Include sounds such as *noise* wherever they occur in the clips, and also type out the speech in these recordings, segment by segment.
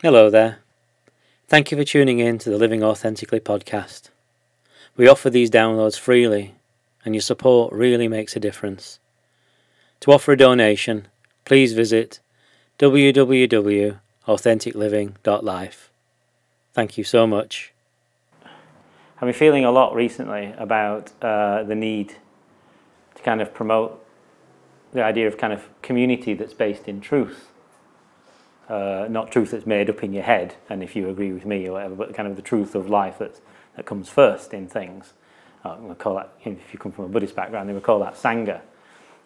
Hello there. Thank you for tuning in to the Living Authentically podcast. We offer these downloads freely, and your support really makes a difference. To offer a donation, please visit www.authenticliving.life. Thank you so much. I've been feeling a lot recently about uh, the need to kind of promote the idea of kind of community that's based in truth. Uh, not truth that's made up in your head, and if you agree with me or whatever, but kind of the truth of life that's, that comes first in things. Uh, call that, if you come from a Buddhist background, they would call that Sangha.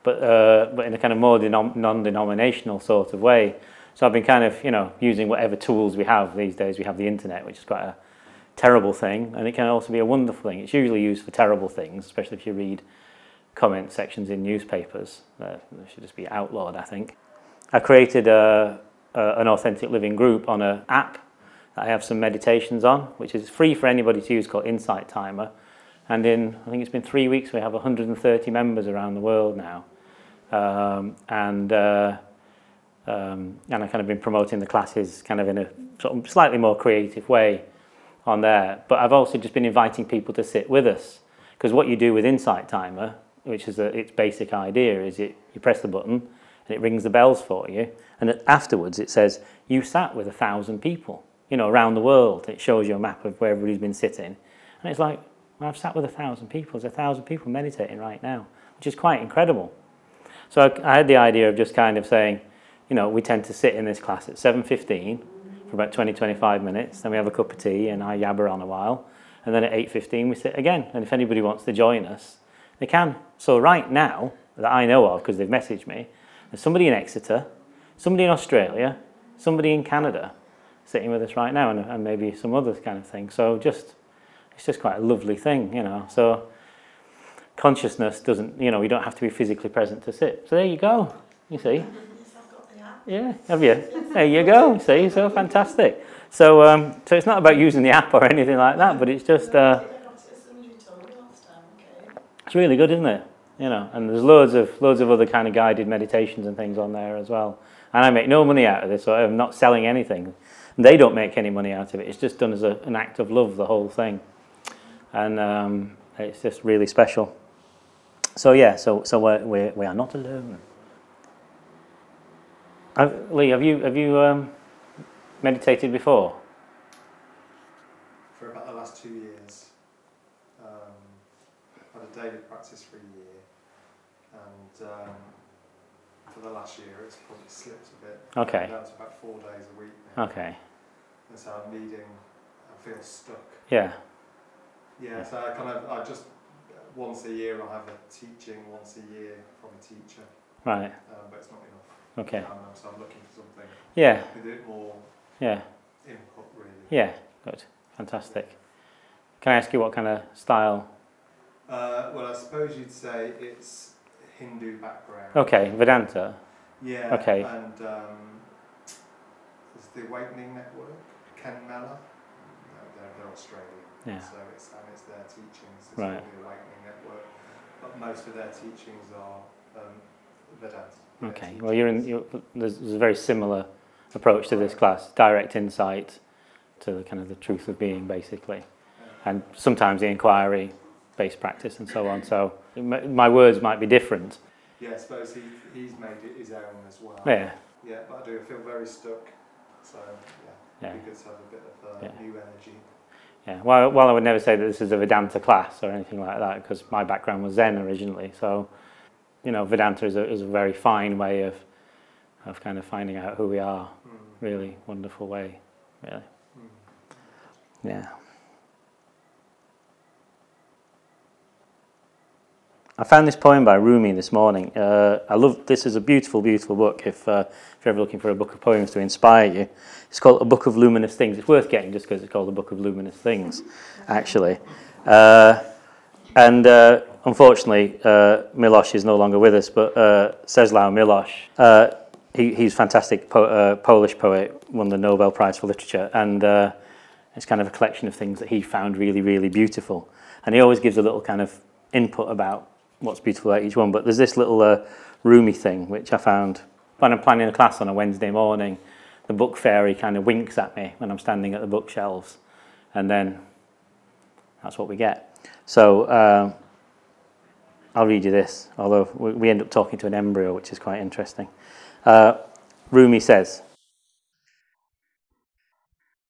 But, uh, but in a kind of more denom- non-denominational sort of way. So I've been kind of, you know, using whatever tools we have these days. We have the internet, which is quite a terrible thing, and it can also be a wonderful thing. It's usually used for terrible things, especially if you read comment sections in newspapers. Uh, they should just be outlawed, I think. I created a, uh, an authentic living group on an app that I have some meditations on, which is free for anybody to use called Insight Timer. And in, I think it's been three weeks, we have 130 members around the world now. Um, and, uh, um, and I've kind of been promoting the classes kind of in a sort of slightly more creative way on there. But I've also just been inviting people to sit with us. Because what you do with Insight Timer, which is a, its basic idea, is it, you press the button and it rings the bells for you. And afterwards, it says, You sat with a thousand people, you know, around the world. It shows you a map of where everybody's been sitting. And it's like, well, I've sat with a thousand people. There's a thousand people meditating right now, which is quite incredible. So I, I had the idea of just kind of saying, you know, we tend to sit in this class at 7.15 for about 20, 25 minutes. Then we have a cup of tea and I yabber on a while. And then at 8.15 we sit again. And if anybody wants to join us, they can. So right now, that I know of, because they've messaged me, there's somebody in Exeter somebody in Australia, somebody in Canada sitting with us right now, and, and maybe some other kind of thing. So just it's just quite a lovely thing, you know. So consciousness doesn't, you know, you don't have to be physically present to sit. So there you go. You see. Yeah, have you? There you go. See, so fantastic. So, um, so it's not about using the app or anything like that, but it's just, uh, it's really good, isn't it? You know, and there's loads of loads of other kind of guided meditations and things on there as well and I make no money out of this, so I'm not selling anything. They don't make any money out of it. It's just done as a, an act of love, the whole thing, and um, it's just really special. So yeah, so so we're, we're we are not alone. Have, Lee, have you have you um, meditated before? For about the last two years, um, had a daily practice for a year, and. Um, for the last year, it's probably slipped a bit. Okay. Down to about four days a week now. Okay. And so I'm needing, I feel stuck. Yeah. Yeah, so I kind of, I just, once a year I'll have a teaching once a year from a teacher, Right. um, but it's not enough. Okay. Um, so I'm looking for something Yeah. with a bit more Yeah. input, really. Yeah. Good. Fantastic. Can I ask you what kind of style? Uh, well, I suppose you'd say it's Hindu background. Okay, Vedanta. Yeah. Okay. And um, there's the Awakening Network, Ken Miller. No, they're, they're Australian. Yeah. So it's and it's their teachings. It's Right. the Awakening Network. But most of their teachings are um, Vedanta. Okay. Well, you're in. You're, there's, there's a very similar approach to this class. Direct insight to the kind of the truth of being, basically, Yeah. and sometimes the inquiry-based practice and so on. So my words might be different. Yeah, I suppose he, he's made it his own as well. Yeah. Yeah, but I do feel very stuck. So yeah, Yeah. it'd be good to have a bit of uh, Yeah. new energy. Yeah. Well, well, I would never say that this is a Vedanta class or anything like that because my background was Zen originally. So, you know, Vedanta is a, is a very fine way of of kind of finding out who we are. Mm. Really wonderful way. Really. Mm. Yeah. I found this poem by Rumi this morning. Uh, I love this is a beautiful, beautiful book. If uh, if you're ever looking for a book of poems to inspire you, it's called A Book of Luminous Things. It's worth getting just because it's called A Book of Luminous Things, actually. Uh, and uh, unfortunately, uh, Milosz is no longer with us, but uh, Czesław Milosz, uh, he, he's a fantastic po- Polish poet, won the Nobel Prize for Literature, and it's kind of a collection of things that he found really, really beautiful. And he always gives a little kind of input about what's beautiful about each one. But there's this little uh, Rumi thing which I found when I'm planning a class on a Wednesday morning. the book fairy kind of winks at me when I'm standing at the bookshelves, and then that's what we get. So uh, I'll read you this, although we end up talking to an embryo, which is quite interesting. Uh, Rumi says,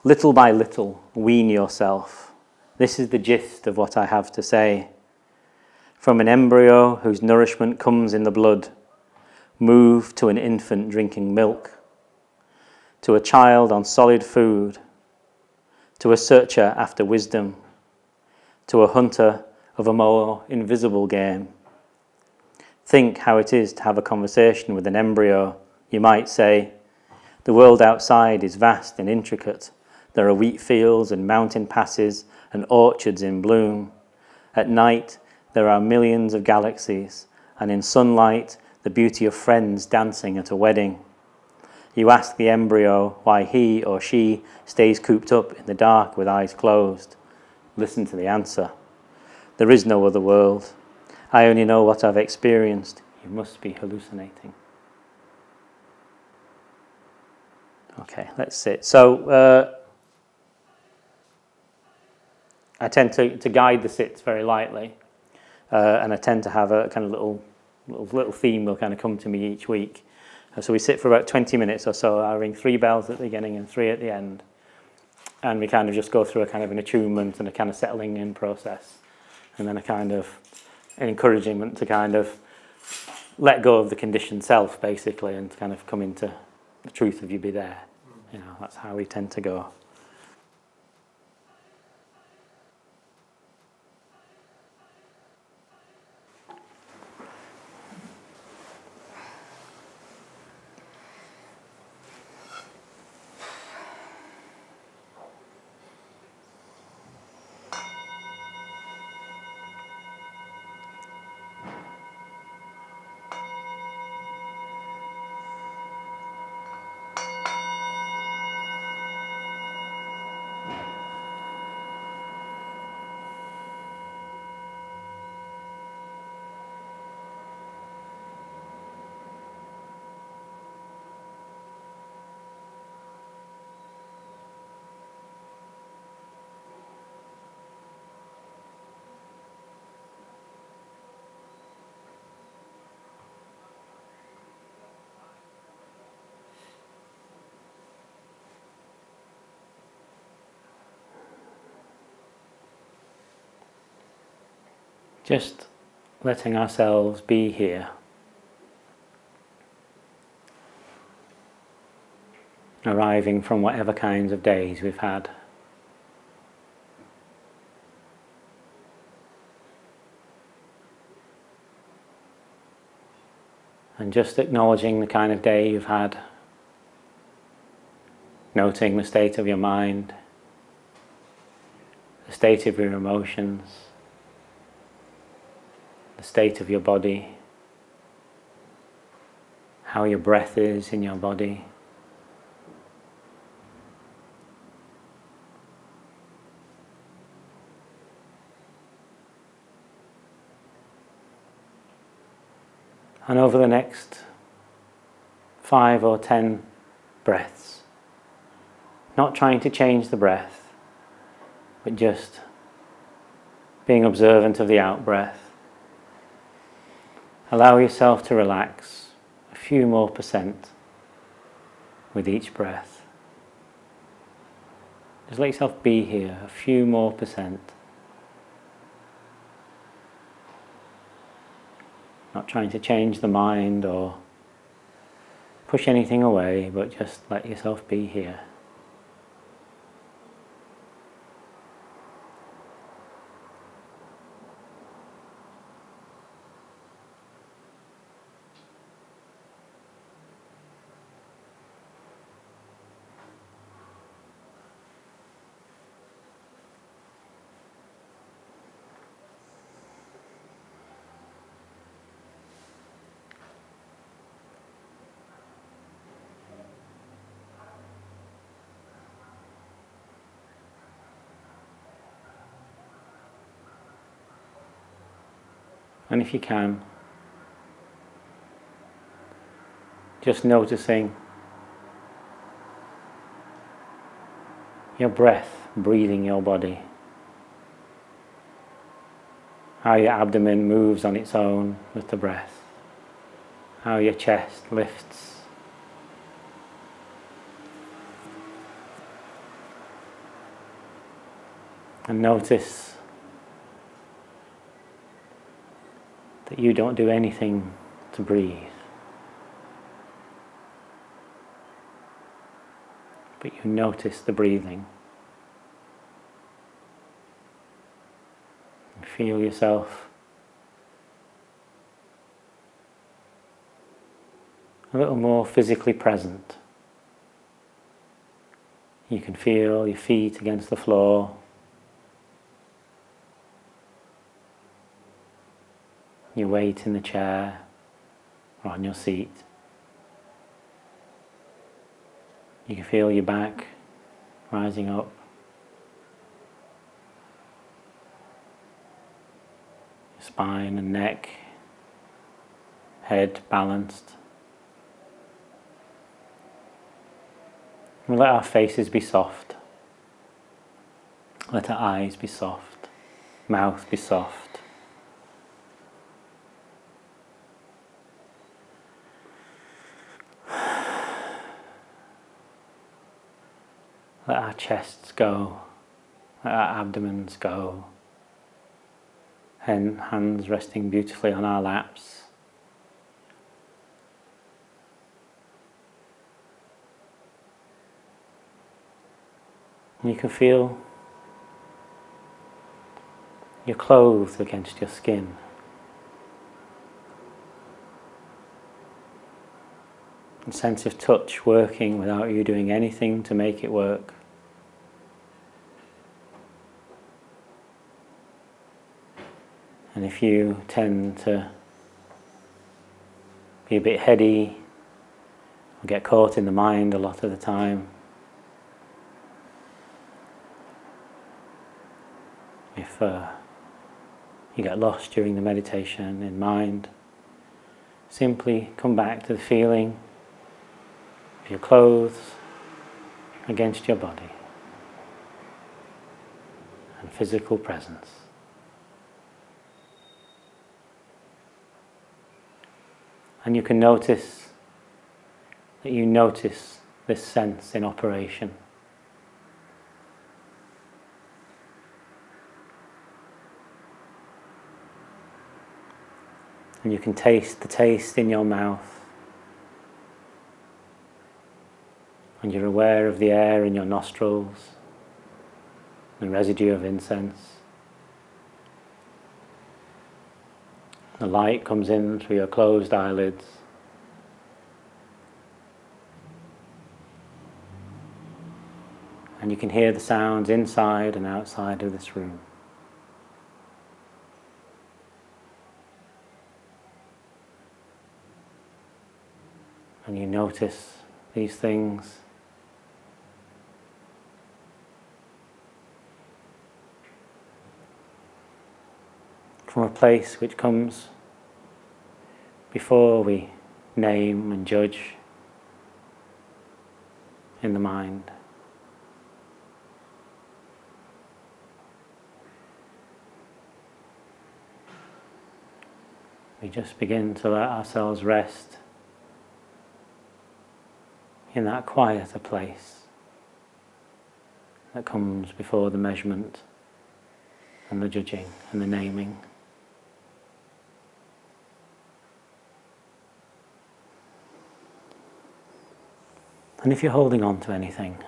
Little by little, wean yourself. This is the gist of what I have to say. From an embryo whose nourishment comes in the blood, move to an infant drinking milk, to a child on solid food, to a searcher after wisdom, to a hunter of a more invisible game. Think how it is to have a conversation with an embryo. You might say, The world outside is vast and intricate. There are wheat fields and mountain passes and orchards in bloom. At night, there are millions of galaxies, and in sunlight, the beauty of friends dancing at a wedding. You ask the embryo why he or she stays cooped up in the dark with eyes closed. Listen to the answer. There is no other world. I only know what I've experienced. You must be hallucinating. Okay, let's sit. So, uh, I tend to, to guide the sits very lightly, uh, and I tend to have a kind of little, little, little theme will kind of come to me each week. Uh, so we sit for about 20 minutes or so. I ring three bells at the beginning and three at the end. And we kind of just go through a kind of an attunement and a kind of settling in process. And then a kind of an encouragement to kind of let go of the conditioned self, basically, and kind of come into the truth of you be there. You know, that's how we tend to go. Just letting ourselves be here. Arriving from whatever kinds of days we've had. And just acknowledging the kind of day you've had, noting the state of your mind, the state of your emotions the state of your body, how your breath is in your body. And over the next five or ten breaths, not trying to change the breath, but just being observant of the out breath. Allow yourself to relax a few more percent with each breath. Just let yourself be here a few more percent. Not trying to change the mind or push anything away, but just let yourself be here. And if you can, just noticing your breath breathing your body. How your abdomen moves on its own with the breath. How your chest lifts. And notice that you don't do anything to breathe. But you notice the breathing. Feel yourself a little more physically present. You can feel your feet against the floor. Your weight in the chair or on your seat. You can feel your back rising up. Your spine and neck, head balanced. And let our faces be soft. Let our eyes be soft, mouth be soft. Let our chests go, let our abdomens go, and hands resting beautifully on our laps. You can feel your clothes against your skin. Sense of touch working without you doing anything to make it work. And if you tend to be a bit heady or get caught in the mind a lot of the time, if uh, you get lost during the meditation in mind, simply come back to the feeling your clothes against your body and physical presence. And you can notice that you notice this sense in operation. And you can taste the taste in your mouth. And you're aware of the air in your nostrils, the residue of incense. The light comes in through your closed eyelids. And you can hear the sounds inside and outside of this room. And you notice these things. From a place which comes before we name and judge in the mind. We just begin to let ourselves rest in that quieter place that comes before the measurement and the judging and the naming. And if you're holding on to anything,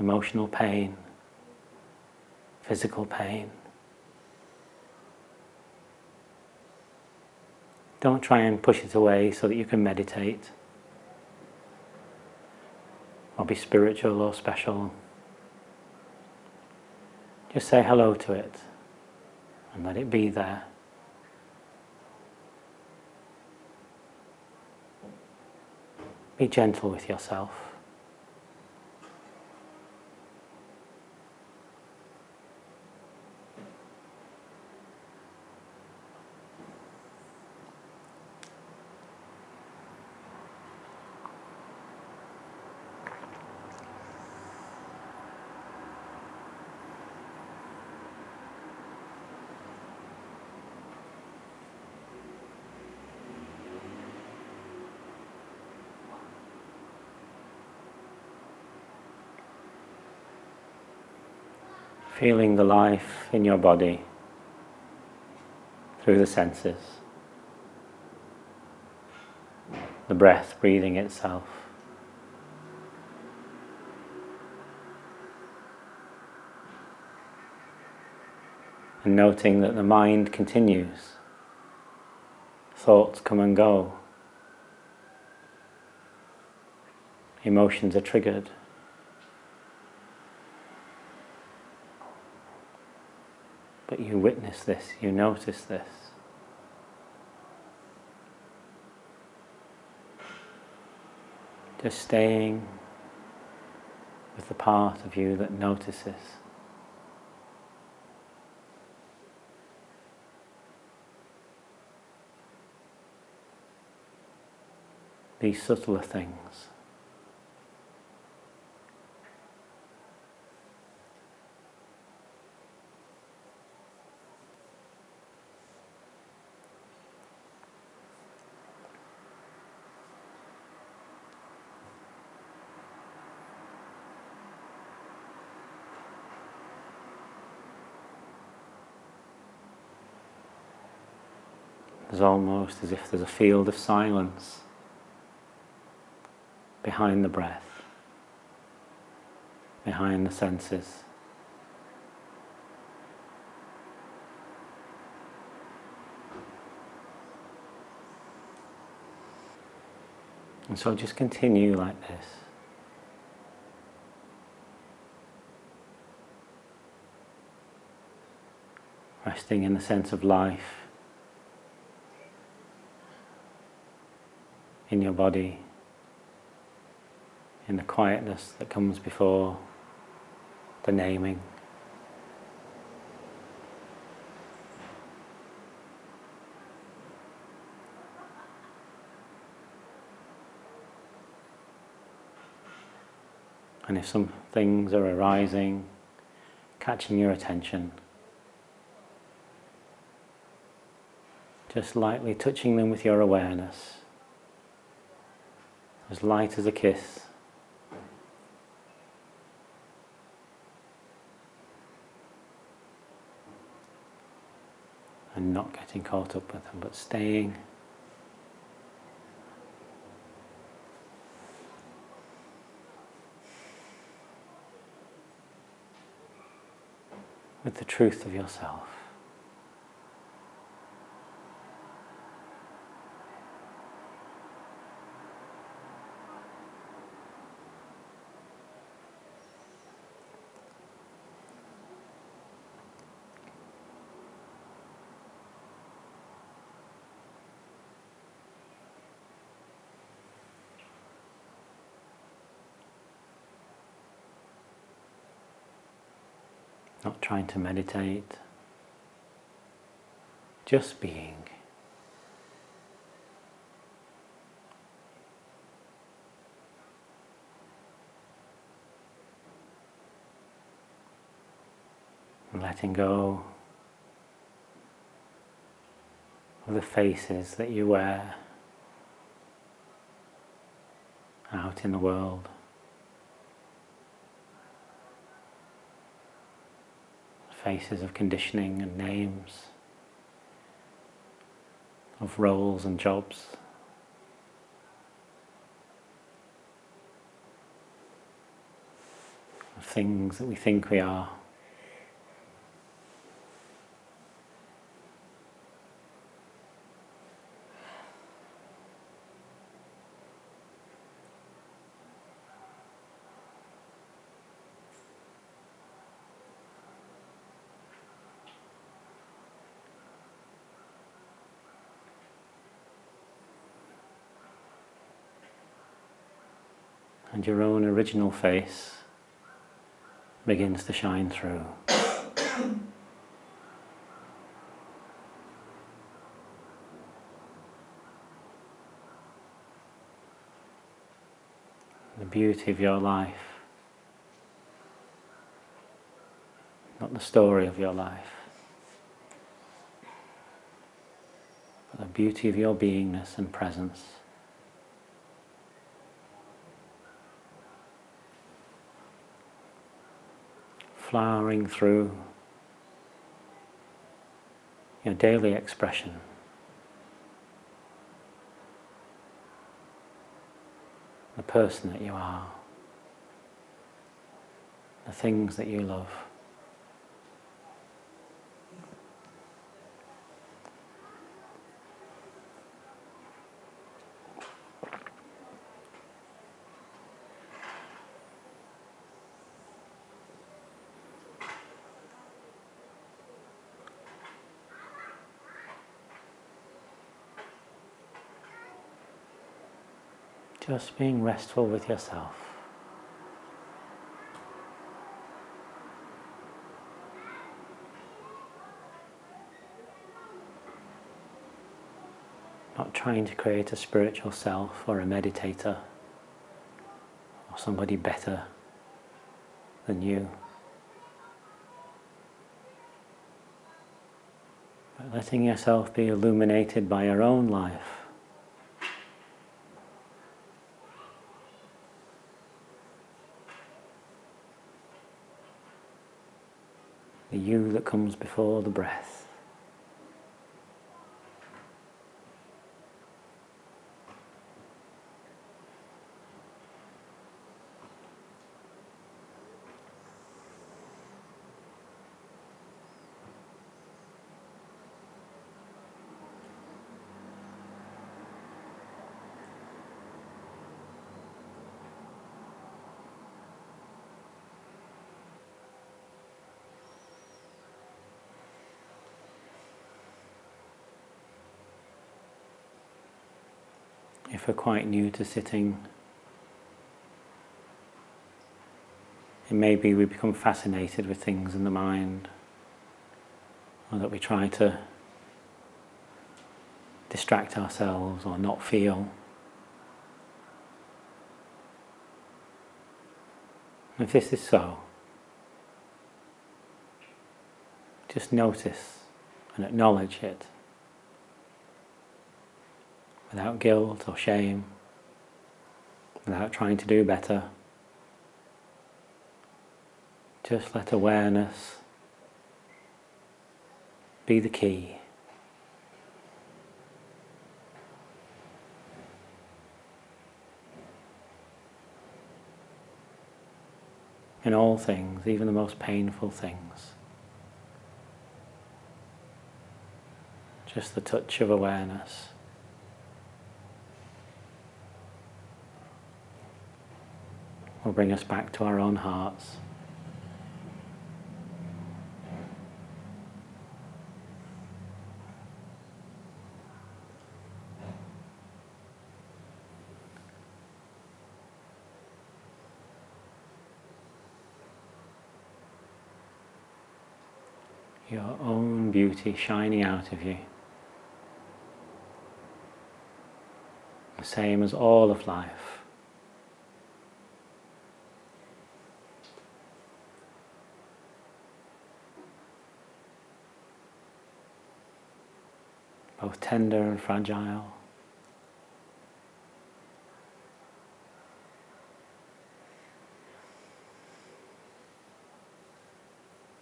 emotional pain, physical pain, don't try and push it away so that you can meditate or be spiritual or special. Just say hello to it and let it be there. Be gentle with yourself. Feeling the life in your body through the senses. The breath breathing itself. And noting that the mind continues. Thoughts come and go. Emotions are triggered. But you witness this, you notice this. Just staying with the part of you that notices. These subtler things. Almost as if there's a field of silence behind the breath, behind the senses. And so just continue like this. Resting in the sense of life. In your body, in the quietness that comes before the naming. And if some things are arising, catching your attention, just lightly touching them with your awareness as light as a kiss. And not getting caught up with them, but staying. With the truth of yourself. not trying to meditate, just being. letting go of the faces that you wear out in the world. Faces of conditioning and names, of roles and jobs. Of things that we think we are. And your own original face begins to shine through. *coughs* the beauty of your life, not the story of your life, but the beauty of your beingness and presence. Flowering through your daily expression. The person that you are, the things that you love. Just being restful with yourself. Not trying to create a spiritual self or a meditator or somebody better than you. But letting yourself be illuminated by your own life. The you that comes before the breath. We're quite new to sitting, it may be we become fascinated with things in the mind, or that we try to distract ourselves or not feel. If this is so, just notice and acknowledge it without guilt or shame, without trying to do better. Just let awareness be the key. In all things, even the most painful things. Just the touch of awareness. Will bring us back to our own hearts. Your own beauty shining out of you. The same as all of life. Both tender and fragile.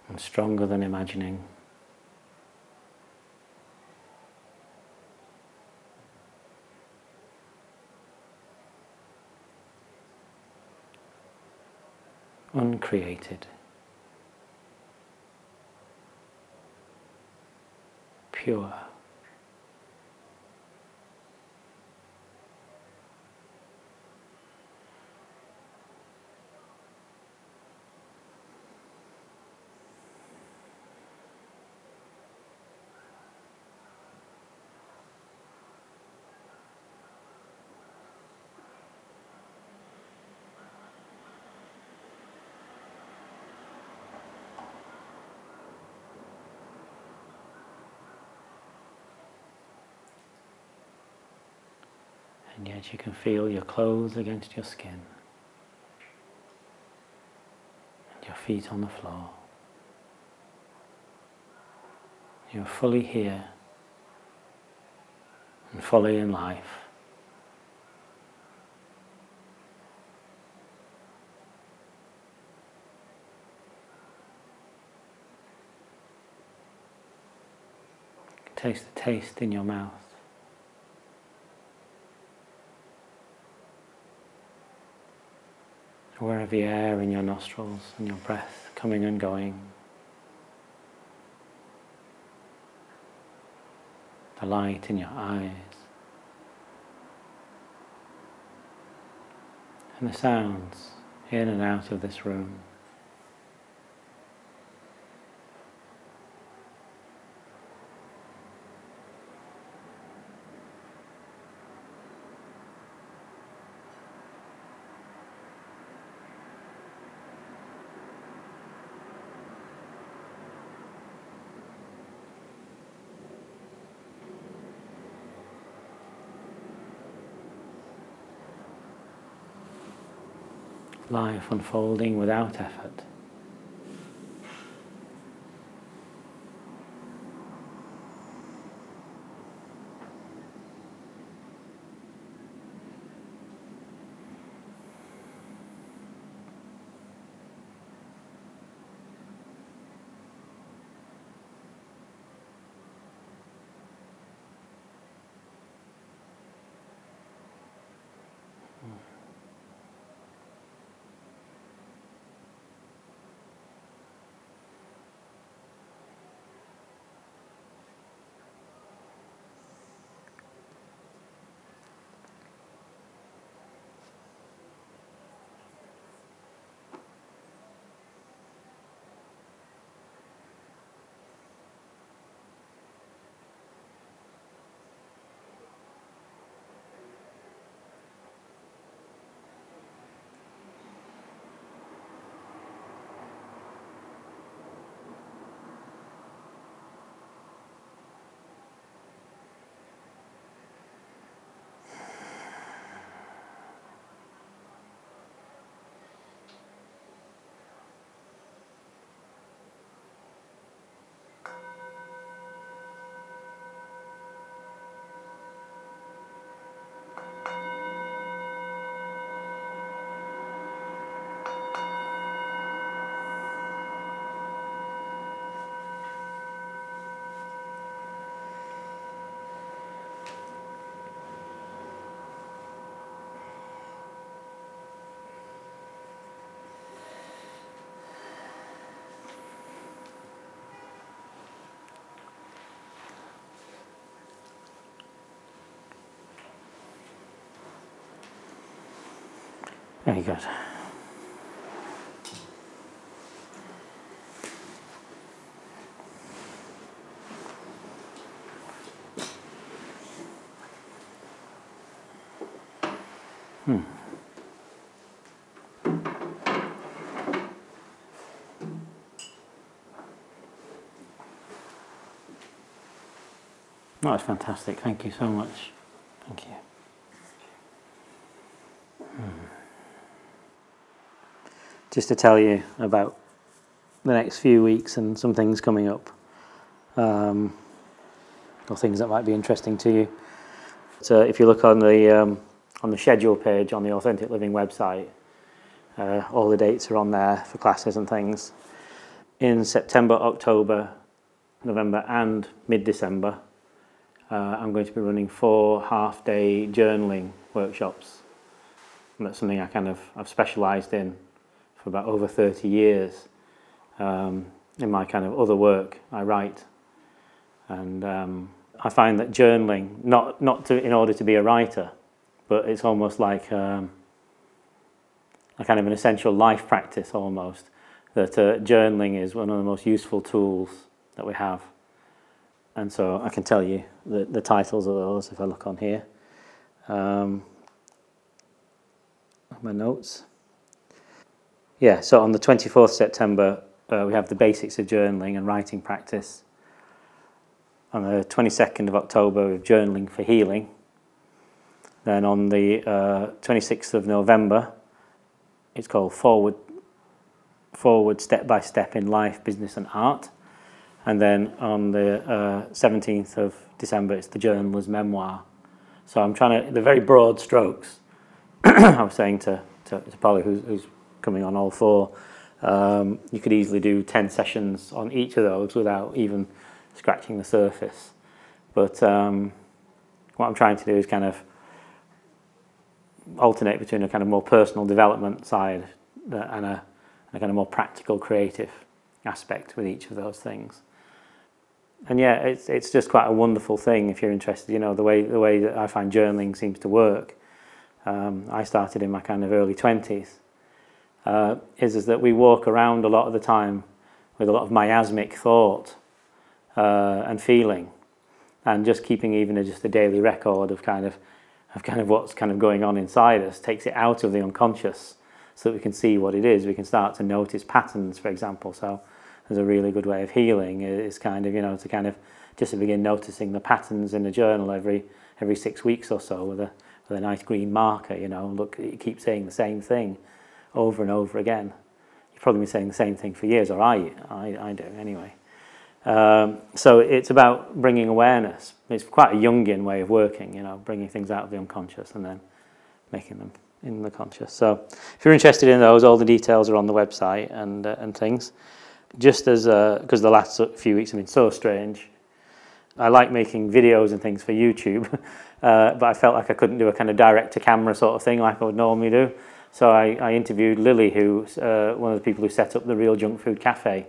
And stronger than imagining. Uncreated. Pure. that you can feel your clothes against your skin, and your feet on the floor. You're fully here and fully in life. Taste the taste in your mouth. Aware of the air in your nostrils and your breath coming and going. The light in your eyes. And the sounds in and out of this room. Life unfolding without effort. Very good. Hmm. That's fantastic. Thank you so much. Thank you. Just to tell you about the next few weeks and some things coming up, um, or things that might be interesting to you. So if you look on the um, on the schedule page on the Authentic Living website, uh, all the dates are on there for classes and things. In September, October, November, and mid-December, uh, I'm going to be running four half-day journaling workshops. And that's something I kind of I've specialised in for about over 30 years. Um, in my kind of other work, I write, and um, I find that journaling, not not to in order to be a writer, but it's almost like um, a kind of an essential life practice almost. That uh, journaling is one of the most useful tools that we have, and so I can tell you the, the titles of those if I look on here. Um, my notes. Yeah, so on the 24th September, uh, we have the basics of journaling and writing practice. On the 22nd of October, we have journaling for healing. Then on the uh, 26th of November, it's called Forward, Forward Step by Step in Life, Business and Art. And then on the uh, 17th of December, it's the journaler's memoir. So I'm trying to, the very broad strokes, *clears throat* I was saying to, to, to Polly, who's, who's coming on all four. Um, you could easily do 10 sessions on each of those without even scratching the surface. But um, what I'm trying to do is kind of alternate between a kind of more personal development side and a, a kind of more practical, creative aspect with each of those things. And yeah, it's it's just quite a wonderful thing if you're interested. You know, the way the way that I find journaling seems to work. Um, I started in my kind of early twenties. Uh, is is that we walk around a lot of the time with a lot of miasmic thought uh, and feeling, and just keeping even a, just a daily record of kind of of kind of what's kind of going on inside us takes it out of the unconscious so that we can see what it is. We can start to notice patterns, for example. So there's a really good way of healing is kind of, you know, to kind of just to begin noticing the patterns in the journal every every six weeks or so with a with a nice green marker, you know, look it keeps saying the same thing over and over again. You've probably been saying the same thing for years, or I I, I do anyway. Um, so it's about bringing awareness. It's quite a Jungian way of working, you know, bringing things out of the unconscious and then making them in the conscious. So if you're interested in those, all the details are on the website and uh, and things. Just as because uh, the last few weeks have been so strange, I like making videos and things for YouTube, *laughs* uh, but I felt like I couldn't do a kind of direct to camera sort of thing like I would normally do. So I, I interviewed Lily, who's uh, one of the people who set up the Real Junk Food Cafe.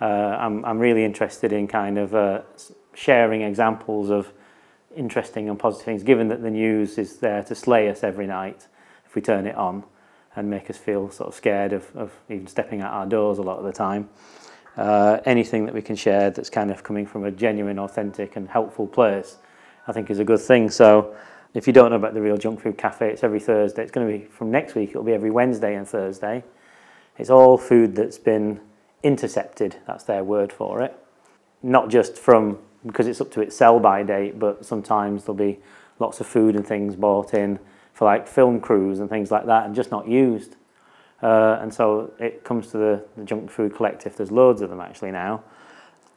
Uh, I'm, I'm really interested in kind of uh, sharing examples of interesting and positive things, given that the news is there to slay us every night if we turn it on and make us feel sort of scared of, of even stepping out our doors a lot of the time. Uh, anything that we can share that's kind of coming from a genuine, authentic, and helpful place, I think is a good thing. So, if you don't know about the Real Junk Food Cafe, it's every Thursday. It's going to be from next week, it'll be every Wednesday and Thursday. It's all food that's been intercepted, that's their word for it. Not just from because it's up to its sell by date, but sometimes there'll be lots of food and things bought in for like film crews and things like that and just not used. Uh, and so it comes to the, the junk food collective, there's loads of them actually now,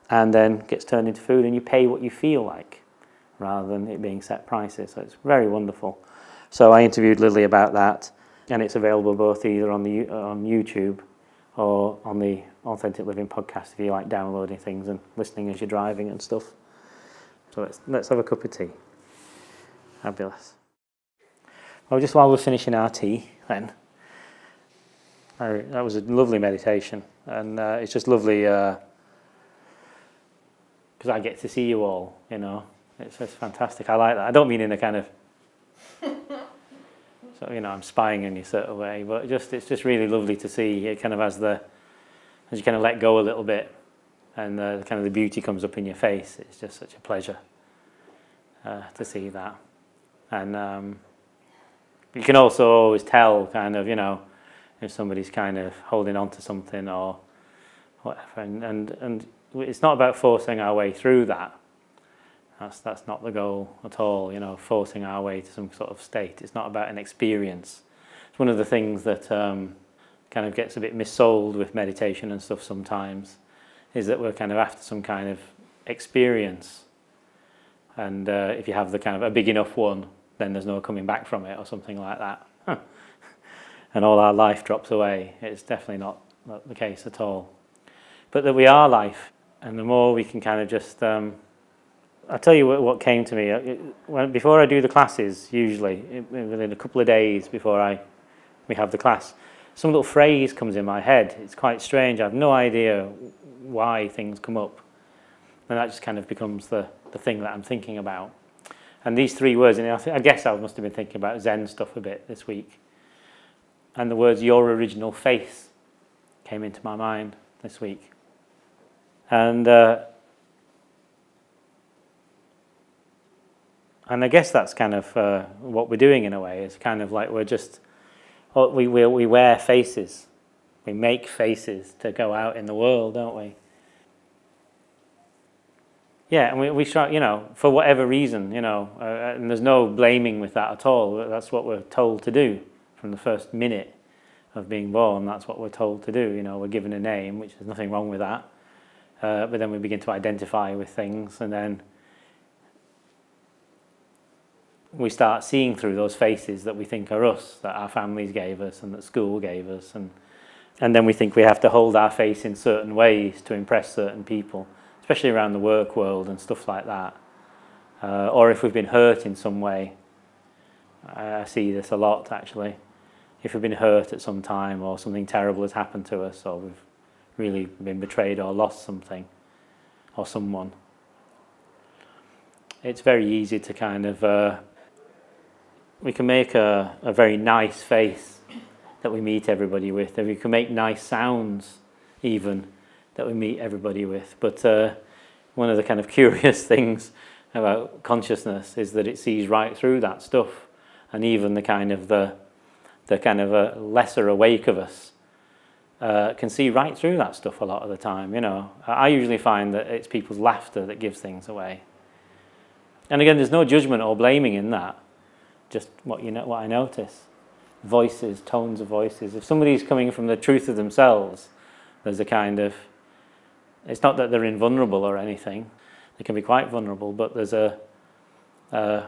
and then gets turned into food and you pay what you feel like rather than it being set prices. So it's very wonderful. So I interviewed Lily about that and it's available both either on the on YouTube or on the Authentic Living podcast if you like downloading things and listening as you're driving and stuff. So let's let's have a cup of tea. Fabulous. Well, just while we're finishing our tea, then I, that was a lovely meditation, and uh, it's just lovely because uh, I get to see you all. You know, it's, it's fantastic. I like that. I don't mean in a kind of *laughs* so you know I'm spying on you sort of way, but just it's just really lovely to see it kind of as the as you kind of let go a little bit, and uh, kind of the beauty comes up in your face. It's just such a pleasure uh, to see that, and um, you can also always tell kind of you know if somebody's kind of holding on to something or whatever. And, and, and it's not about forcing our way through that. That's, that's not the goal at all, you know, forcing our way to some sort of state. It's not about an experience. It's one of the things that um, kind of gets a bit missold with meditation and stuff sometimes, is that we're kind of after some kind of experience. And uh, if you have the kind of a big enough one, then there's no coming back from it or something like that *laughs* and all our life drops away. It's definitely not, not the case at all. But that we are life, and the more we can kind of just. Um, I'll tell you what, what came to me. It, when, before I do the classes, usually, it, within a couple of days before I, we have the class, some little phrase comes in my head. It's quite strange. I have no idea why things come up. And that just kind of becomes the, the thing that I'm thinking about. And these three words, and I, th- I guess I must have been thinking about Zen stuff a bit this week and the words your original face came into my mind this week. And uh, and I guess that's kind of uh, what we're doing in a way. It's kind of like we're just oh, we, we we wear faces, we make faces to go out in the world, don't we? Yeah, and we, we try, you know, for whatever reason, you know, uh, and there's no blaming with that at all. That's what we're told to do from the first minute of being born. That's what we're told to do. You know, we're given a name, which there's nothing wrong with that. Uh, but then we begin to identify with things, and then we start seeing through those faces that we think are us, that our families gave us, and that school gave us, and and then we think we have to hold our face in certain ways to impress certain people, especially around the work world and stuff like that. uh, or if we've been hurt in some way. I see this a lot actually. If we've been hurt at some time, or something terrible has happened to us, or we've really been betrayed or lost something or someone, it's very easy to kind of. Uh, we can make a, a very nice face that we meet everybody with, and we can make nice sounds even that we meet everybody with. But uh, one of the kind of *laughs* curious things about consciousness is that it sees right through that stuff, and even the kind of the the kind of a lesser awake of us uh, can see right through that stuff a lot of the time. You know, I usually find that it's people's laughter that gives things away. And again, there's no judgment or blaming in that. Just what you know, what I notice, voices, tones of voices. If somebody's coming from the truth of themselves, there's a kind of. It's not that they're invulnerable or anything. They can be quite vulnerable, but there's a. Uh,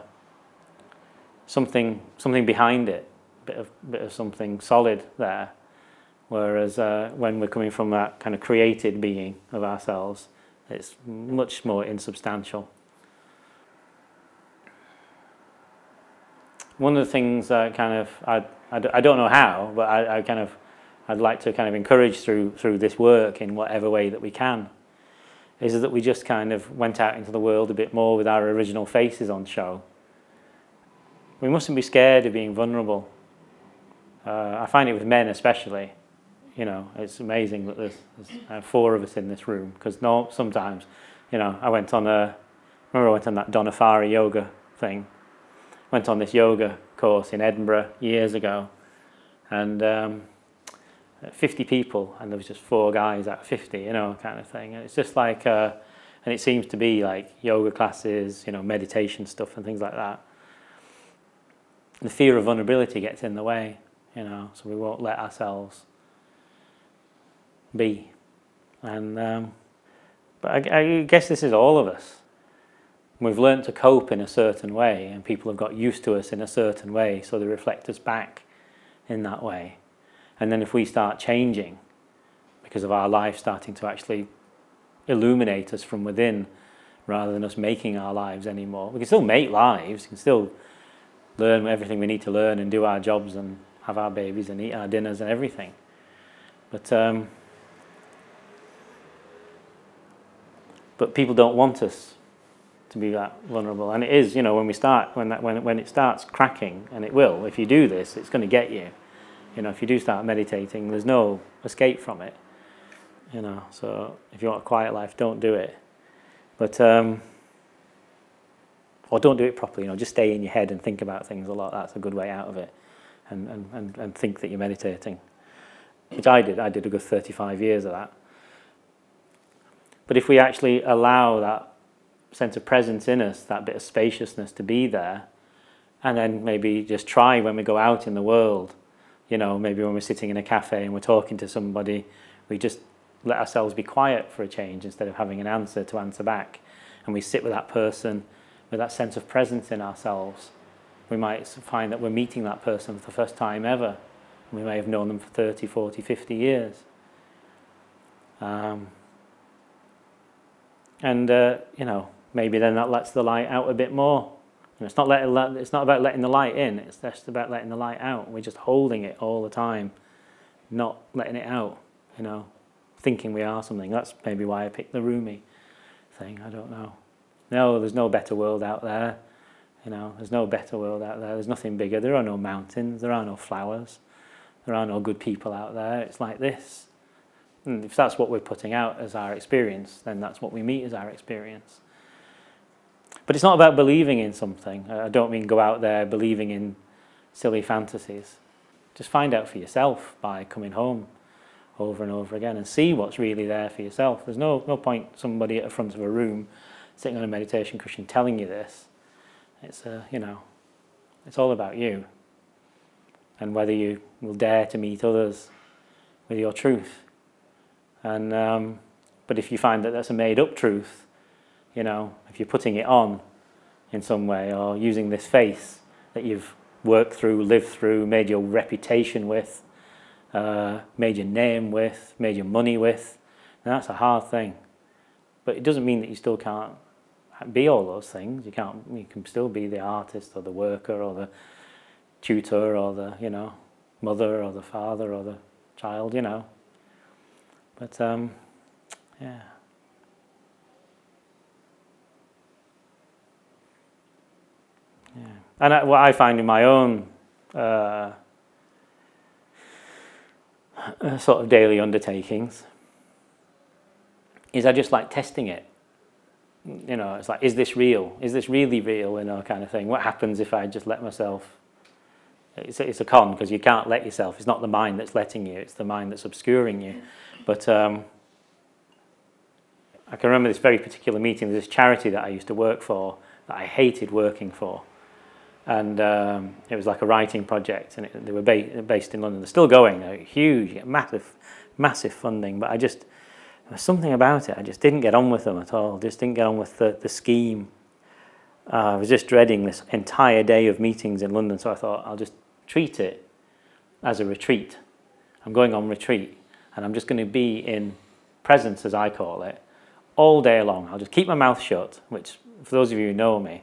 something something behind it, bit of bit of something solid there. Whereas uh, when we're coming from that kind of created being of ourselves, it's much more insubstantial. One of the things uh, kind of I, I, I don't know how, but I, I kind of I'd like to kind of encourage through through this work in whatever way that we can, is that we just kind of went out into the world a bit more with our original faces on show. We mustn't be scared of being vulnerable. Uh, I find it with men especially you know, it's amazing that there's, there's uh, four of us in this room because no, sometimes, you know, I went on a, remember I went on that Donna Farhi yoga thing, went on this yoga course in Edinburgh years ago, and um, 50 people, and there was just four guys out of 50, you know, kind of thing. And it's just like, uh, and it seems to be like yoga classes, you know, meditation stuff and things like that. The fear of vulnerability gets in the way, you know, so we won't let ourselves be. And um, but I, I guess this is all of us. We've learned to cope in a certain way, and people have got used to us in a certain way, so they reflect us back in that way. And then if we start changing, because of our life starting to actually illuminate us from within, rather than us making our lives anymore, we can still make lives, we can still learn everything we need to learn and do our jobs and have our babies and eat our dinners and everything. But um, but people don't want us to be that vulnerable. And it is, you know, when we start, when, that, when, when it starts cracking, and it will, if you do this, it's going to get you. You know, if you do start meditating, there's no escape from it. You know, so if you want a quiet life, don't do it. But, um, or don't do it properly, you know, just stay in your head and think about things a lot. That's a good way out of it. And, and, and, and think that you're meditating. Which I did. I did a good 35 years of that. But if we actually allow that sense of presence in us, that bit of spaciousness to be there, and then maybe just try when we go out in the world, you know, maybe when we're sitting in a cafe and we're talking to somebody, we just let ourselves be quiet for a change instead of having an answer to answer back. And we sit with that person with that sense of presence in ourselves. We might find that we're meeting that person for the first time ever. We may have known them for 30, 40, 50 years. Um, and uh, you know maybe then that lets the light out a bit more. And it's not letting, it's not about letting the light in. It's just about letting the light out. We're just holding it all the time, not letting it out. You know, thinking we are something. That's maybe why I picked the Rumi thing. I don't know. No, there's no better world out there. You know, there's no better world out there. There's nothing bigger. There are no mountains. There are no flowers. There are no good people out there. It's like this. And if that's what we're putting out as our experience, then that's what we meet as our experience. But it's not about believing in something. I don't mean go out there believing in silly fantasies. Just find out for yourself by coming home over and over again and see what's really there for yourself. There's no, no point somebody at the front of a room sitting on a meditation cushion telling you this. It's, uh, you know, it's all about you and whether you will dare to meet others with your truth. And um, but if you find that that's a made-up truth, you know, if you're putting it on in some way or using this face that you've worked through, lived through, made your reputation with, uh, made your name with, made your money with, that's a hard thing. But it doesn't mean that you still can't be all those things. You can't. You can still be the artist or the worker or the tutor or the you know mother or the father or the child. You know. But um, yeah. Yeah. And I, what I find in my own uh, sort of daily undertakings is I just like testing it. You know, it's like, is this real? Is this really real? You know, kind of thing. What happens if I just let myself? It's a, it's a con because you can't let yourself. It's not the mind that's letting you. It's the mind that's obscuring you. But um, I can remember this very particular meeting. There's this charity that I used to work for that I hated working for and um, it was like a writing project, and it, they were ba- based in London. They're still going, they're huge, massive, massive funding. But I just there was something about it. I just didn't get on with them at all. Just didn't get on with the the scheme. Uh, I was just dreading this entire day of meetings in London, so I thought I'll just treat it as a retreat. I'm going on retreat, and I'm just going to be in presence, as I call it, all day long. I'll just keep my mouth shut, which, for those of you who know me,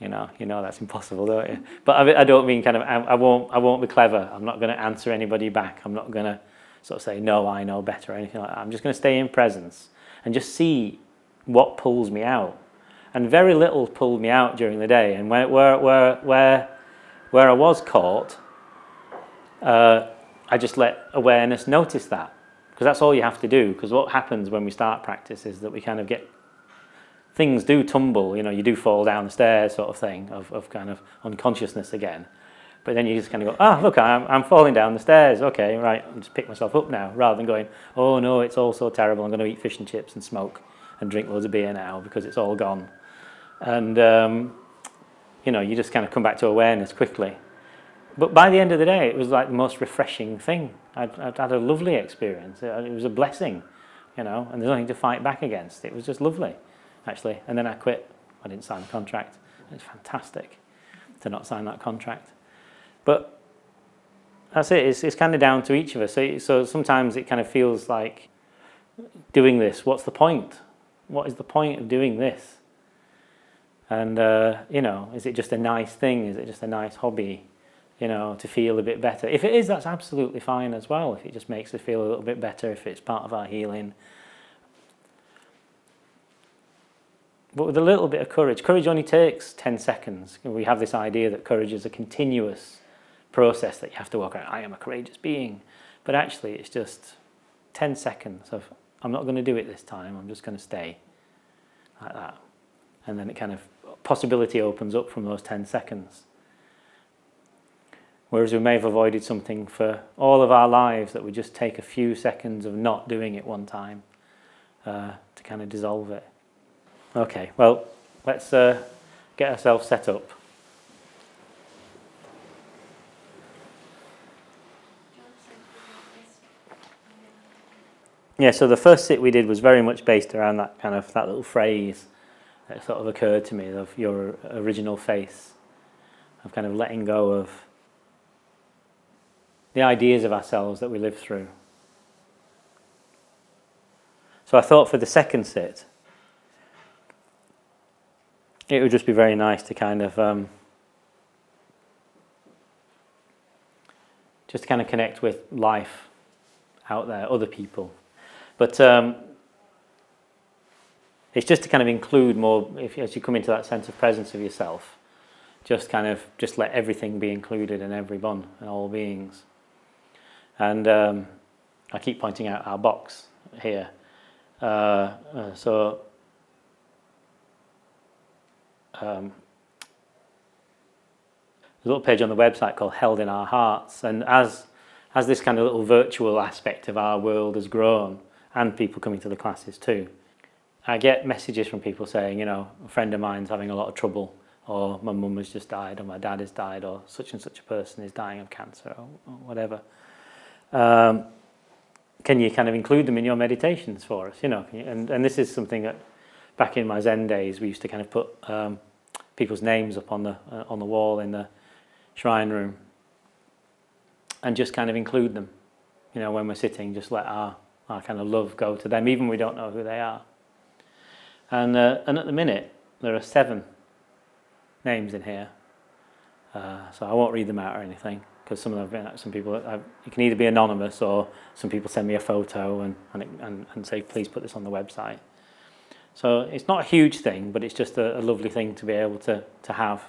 you know, you know that's impossible, don't you? But I, I don't mean kind of. I, I, won't. I won't be clever. I'm not going to answer anybody back. I'm not going to sort of say no, I know better or anything like that. I'm just going to stay in presence and just see what pulls me out. And very little pulled me out during the day. And where where where where, where I was caught, uh, I just let awareness notice that because that's all you have to do. Because what happens when we start practice is that we kind of get things do tumble, you know, you do fall down the stairs sort of thing of, of kind of unconsciousness again. But then you just kind of go, ah, look, I'm, I'm falling down the stairs. Okay, right, I'm just pick myself up now, rather than going, oh no, it's all so terrible. I'm going to eat fish and chips and smoke and drink loads of beer now because it's all gone. And, um, you know, you just kind of come back to awareness quickly. But by the end of the day, it was like the most refreshing thing. I'd, I'd had a lovely experience. It was a blessing, you know, and there's nothing to fight back against. It was just lovely actually. And then I quit. I didn't sign the contract. It's fantastic to not sign that contract. But that's it. It's, it's kind of down to each of us. So, so sometimes it kind of feels like doing this. What's the point? What is the point of doing this? And, uh, you know, is it just a nice thing? Is it just a nice hobby? You know, to feel a bit better. If it is, that's absolutely fine as well. If it just makes us feel a little bit better, if it's part of our healing, but with a little bit of courage. Courage only takes 10 seconds. We have this idea that courage is a continuous process that you have to walk around. I am a courageous being. But actually, it's just 10 seconds of, I'm not going to do it this time, I'm just going to stay like that. And then it kind of, possibility opens up from those 10 seconds. Whereas we may have avoided something for all of our lives that would just take a few seconds of not doing it one time uh, to kind of dissolve it. Okay, well, let's uh, get ourselves set up. Yeah, so the first sit we did was very much based around that kind of that little phrase that sort of occurred to me of your original face, of kind of letting go of the ideas of ourselves that we live through. So I thought for the second sit, it would just be very nice to kind of um, just kind of connect with life out there, other people. But um, it's just to kind of include more, if as you come into that sense of presence of yourself, just kind of just let everything be included in everyone and all beings. And um, I keep pointing out our box here. Uh, uh, so um, a little page on the website called Held in Our Hearts. And as, as this kind of little virtual aspect of our world has grown, and people coming to the classes too, I get messages from people saying, you know, a friend of mine's having a lot of trouble, or my mum has just died, or my dad has died, or such and such a person is dying of cancer, or, or whatever. Um, can you kind of include them in your meditations for us? You know, and, and this is something that back in my Zen days we used to kind of put um, people's names up on the uh, on the wall in the shrine room and just kind of include them you know when we're sitting just let our our kind of love go to them even we don't know who they are And, uh, and at the minute, there are seven names in here. Uh, so I won't read them out or anything because some of them, some people, uh, you can either be anonymous or some people send me a photo and, and, it, and, and say, please put this on the website. So it's not a huge thing, but it's just a, a lovely thing to be able to, to have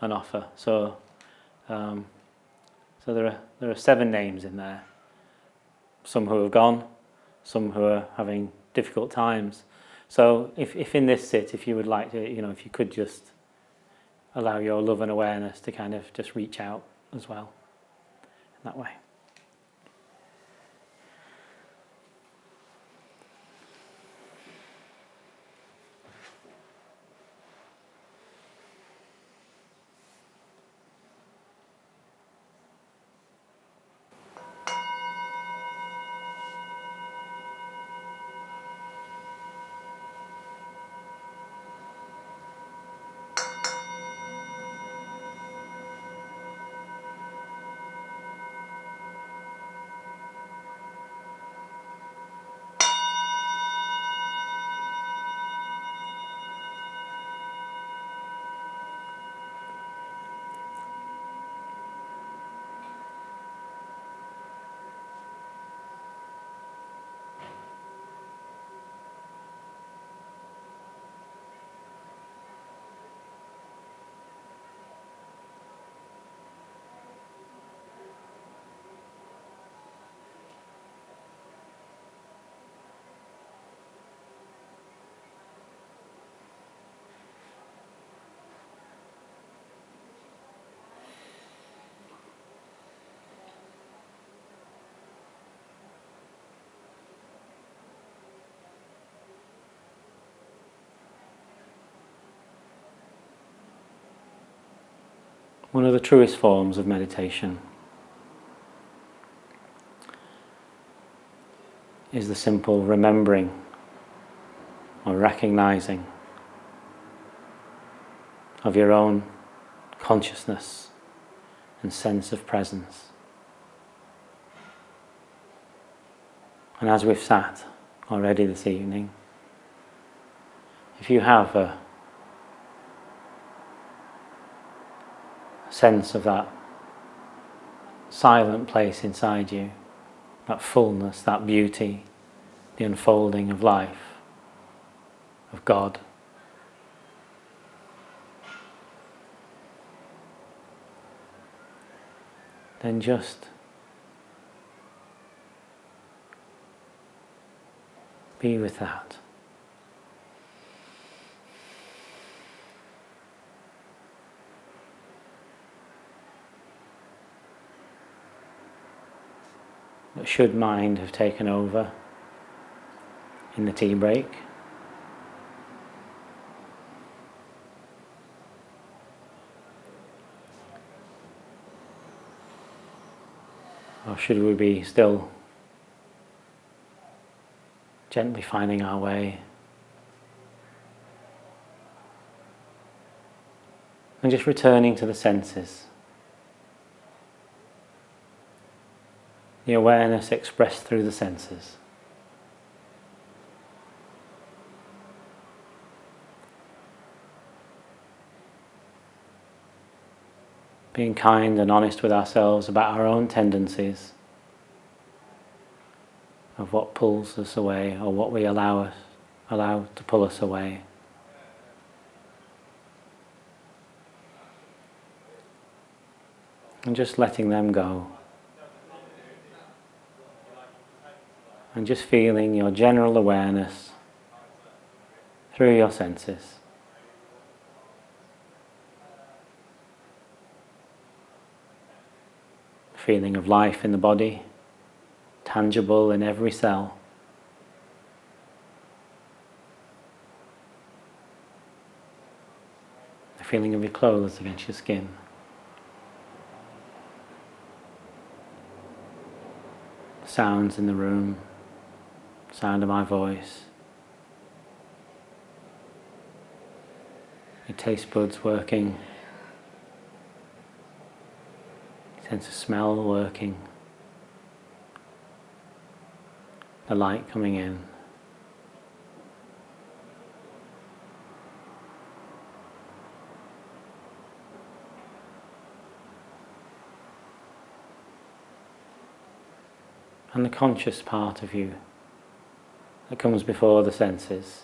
an offer. So, um, so there are, there are seven names in there. Some who have gone, some who are having difficult times. So if, if in this sit, if you would like to, you know, if you could just allow your love and awareness to kind of just reach out as well in that way. One of the truest forms of meditation is the simple remembering or recognizing of your own consciousness and sense of presence. And as we've sat already this evening, if you have a sense of that silent place inside you, that fullness, that beauty, the unfolding of life, of God. Then just be with that. Should mind have taken over in the tea break? Or should we be still gently finding our way? And just returning to the senses. The awareness expressed through the senses. Being kind and honest with ourselves about our own tendencies of what pulls us away or what we allow us allow to pull us away. And just letting them go. And just feeling your general awareness through your senses. Feeling of life in the body, tangible in every cell. The feeling of your clothes against your skin. Sounds in the room sound of my voice. Your taste buds working, sense of smell working, the light coming in. and the conscious part of you that comes before the senses,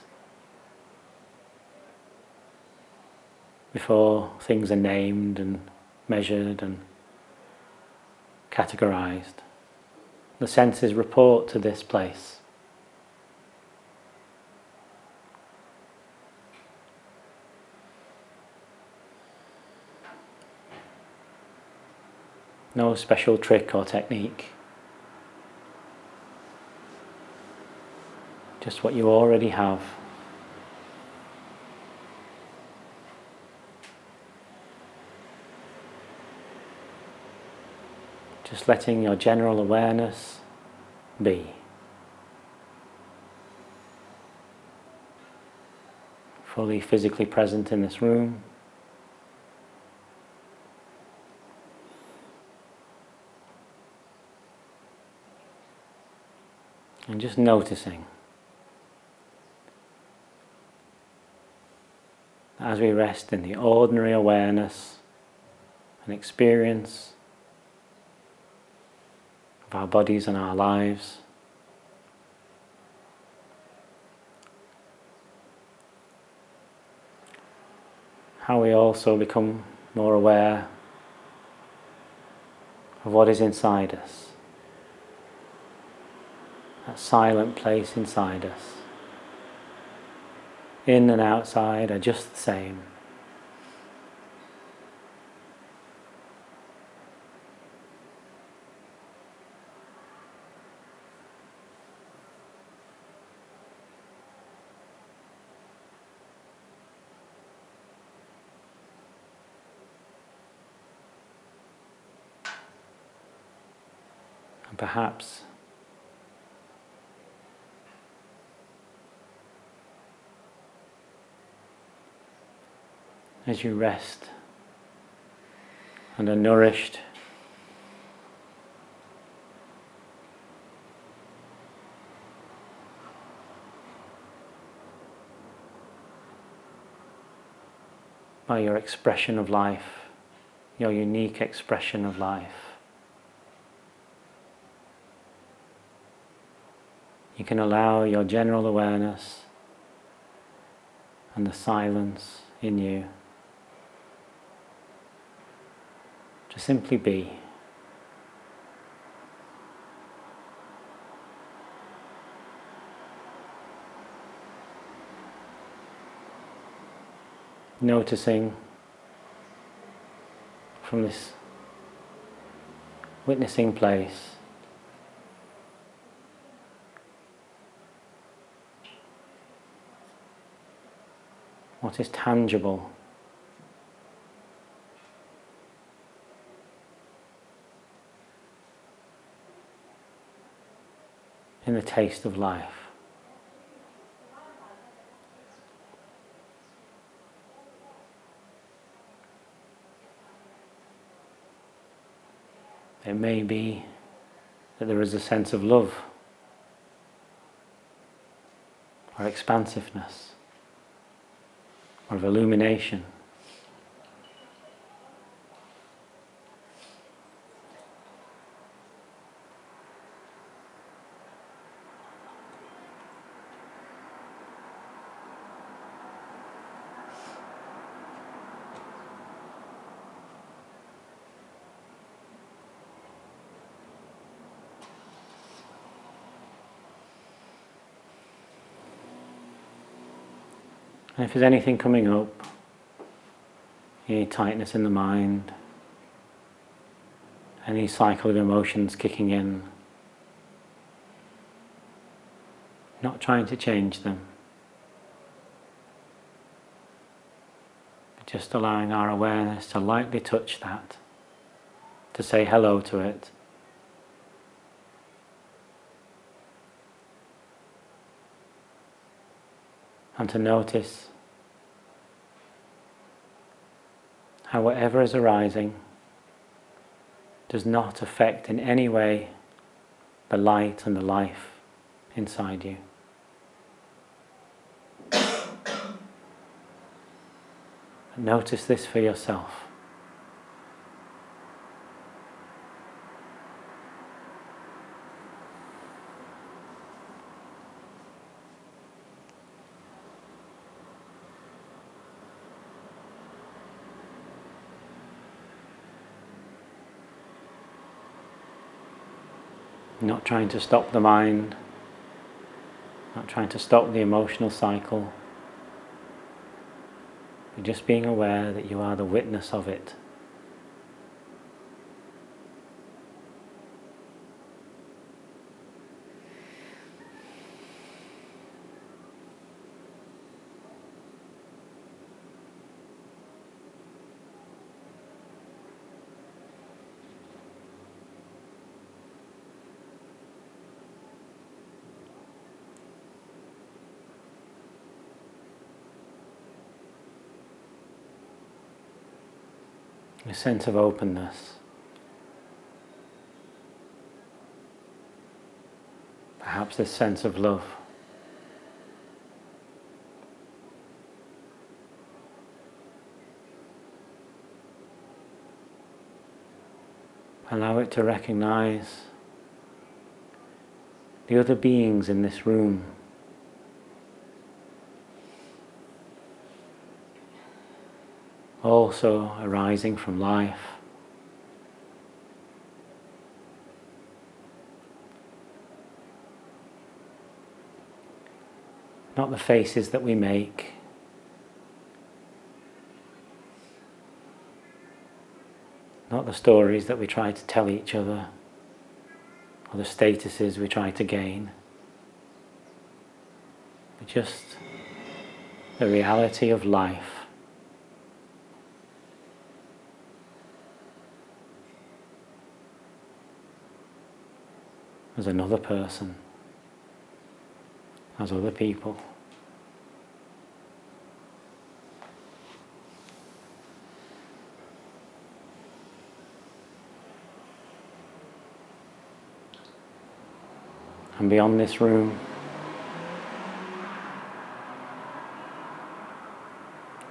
before things are named and measured and categorized. The senses report to this place. No special trick or technique. Just what you already have. Just letting your general awareness be. Fully physically present in this room. And just noticing as we rest in the ordinary awareness and experience of our bodies and our lives. How we also become more aware of what is inside us that silent place inside us. In and outside are just the same. And perhaps as you rest and are nourished. By your expression of life, your unique expression of life. You can allow your general awareness and the silence in you to simply be. Noticing from this witnessing place what is tangible in the taste of life. It may be that there is a sense of love or expansiveness or of illumination. And if there's anything coming up, any tightness in the mind, any cycle of emotions kicking in, not trying to change them, but just allowing our awareness to lightly touch that, to say hello to it. and to notice how whatever is arising does not affect in any way the light and the life inside you. Notice this for yourself. Trying to stop the mind, not trying to stop the emotional cycle, but just being aware that you are the witness of it. a sense of openness. Perhaps this sense of love. Allow it to recognize the other beings in this room. Also arising from life. Not the faces that we make. Not the stories that we try to tell each other or the statuses we try to gain. But just the reality of life. As another person, as other people. And beyond this room,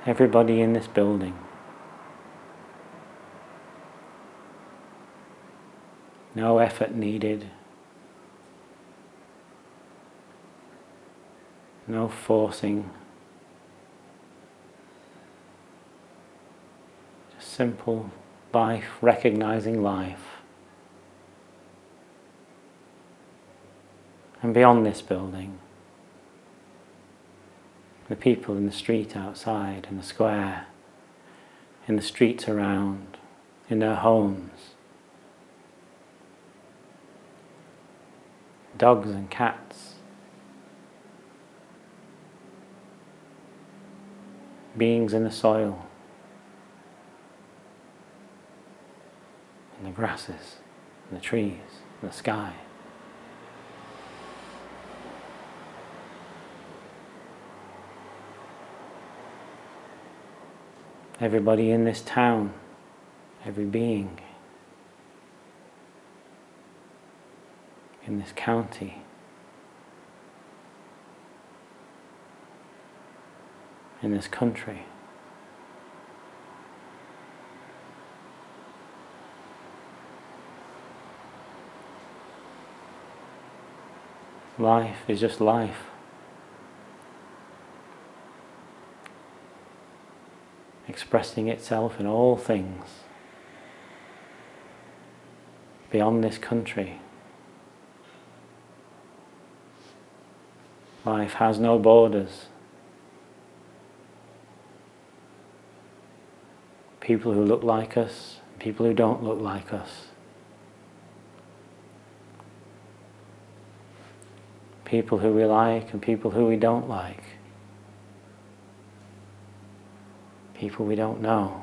everybody in this building. No effort needed. No forcing. Just simple life, recognizing life. And beyond this building, the people in the street outside, in the square, in the streets around, in their homes, dogs and cats, beings in the soil, in the grasses, in the trees, in the sky. Everybody in this town, every being in this county. In this country. Life is just life. Expressing itself in all things beyond this country. Life has no borders. People who look like us, people who don't look like us. People who we like and people who we don't like. People we don't know.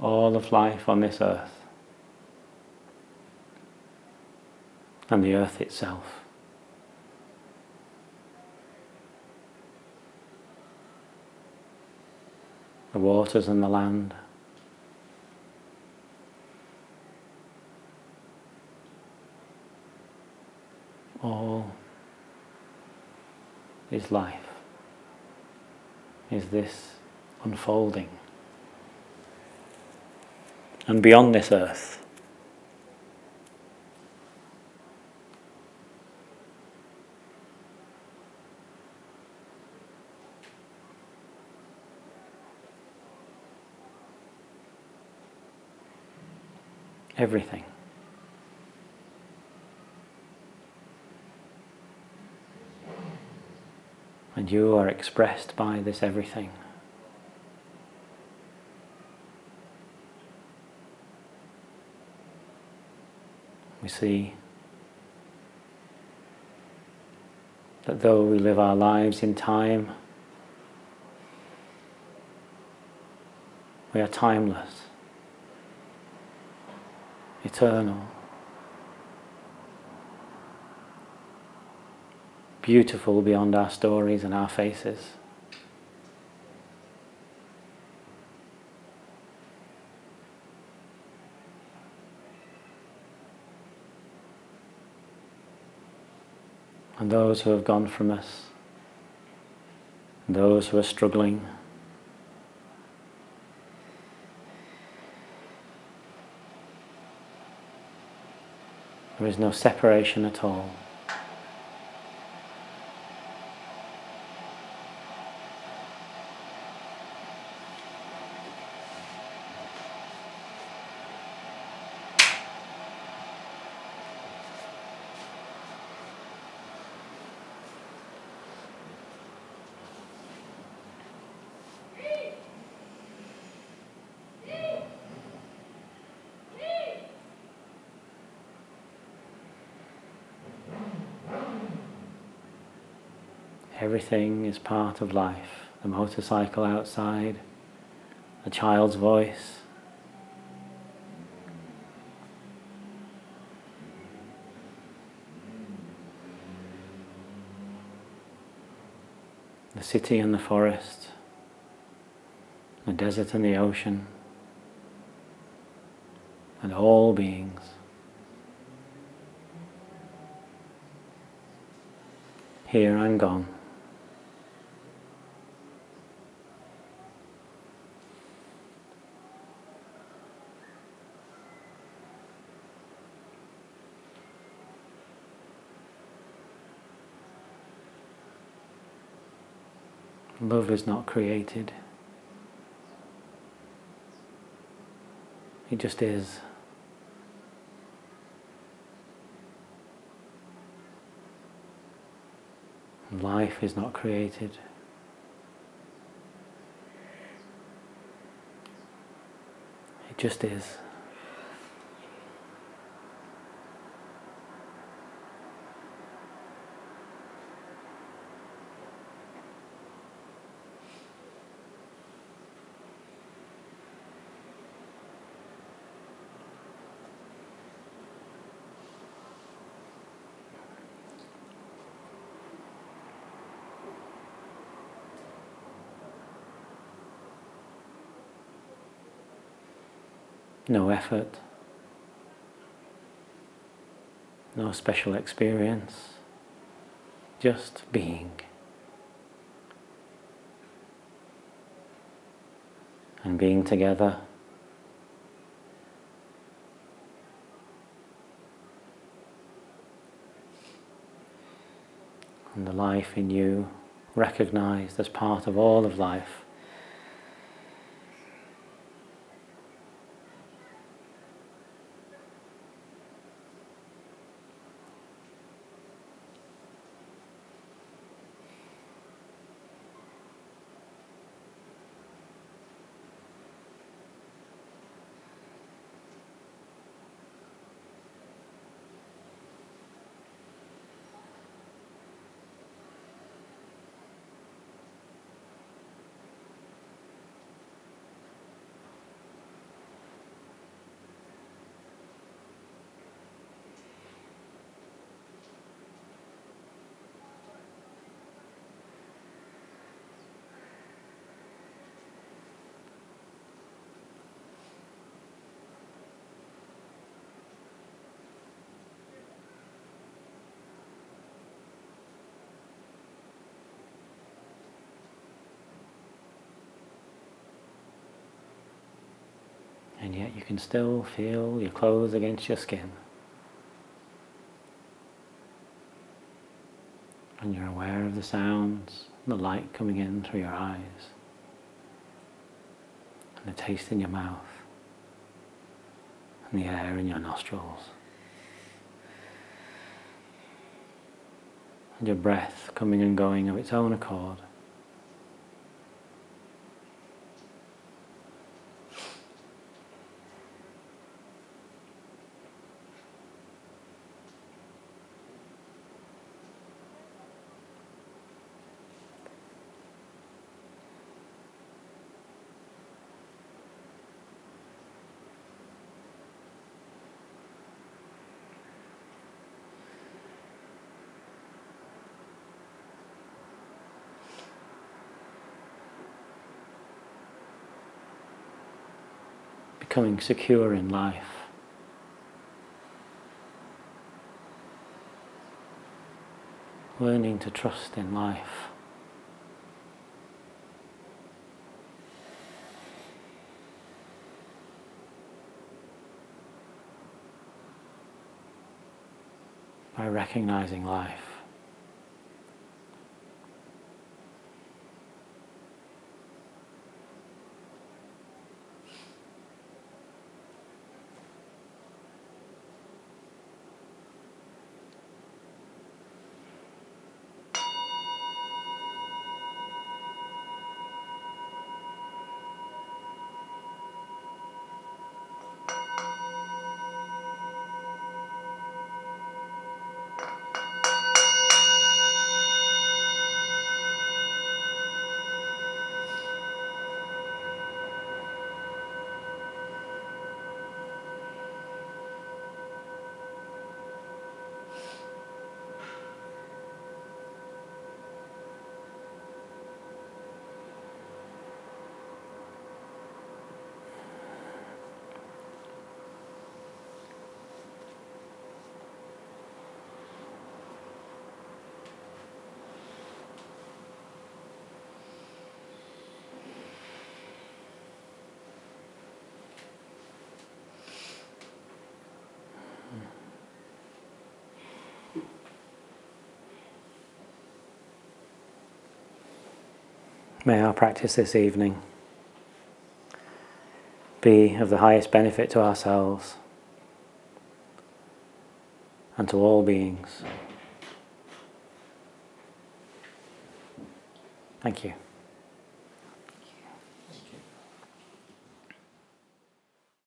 All of life on this earth and the earth itself. The waters and the land. All is life, is this unfolding. And beyond this earth. Everything. And you are expressed by this everything. We see that though we live our lives in time, we are timeless, eternal, beautiful beyond our stories and our faces. And those who have gone from us, and those who are struggling. There is no separation at all. Everything is part of life. The motorcycle outside, the child's voice, the city and the forest, the desert and the ocean, and all beings. Here and gone. Love is not created. It just is. Life is not created. It just is. No effort, no special experience, just being. And being together. And the life in you recognized as part of all of life. And yet you can still feel your clothes against your skin. And you're aware of the sounds, the light coming in through your eyes, and the taste in your mouth, and the air in your nostrils. And your breath coming and going of its own accord. Becoming secure in life. Learning to trust in life. By recognizing life. May our practice this evening be of the highest benefit to ourselves and to all beings. Thank you.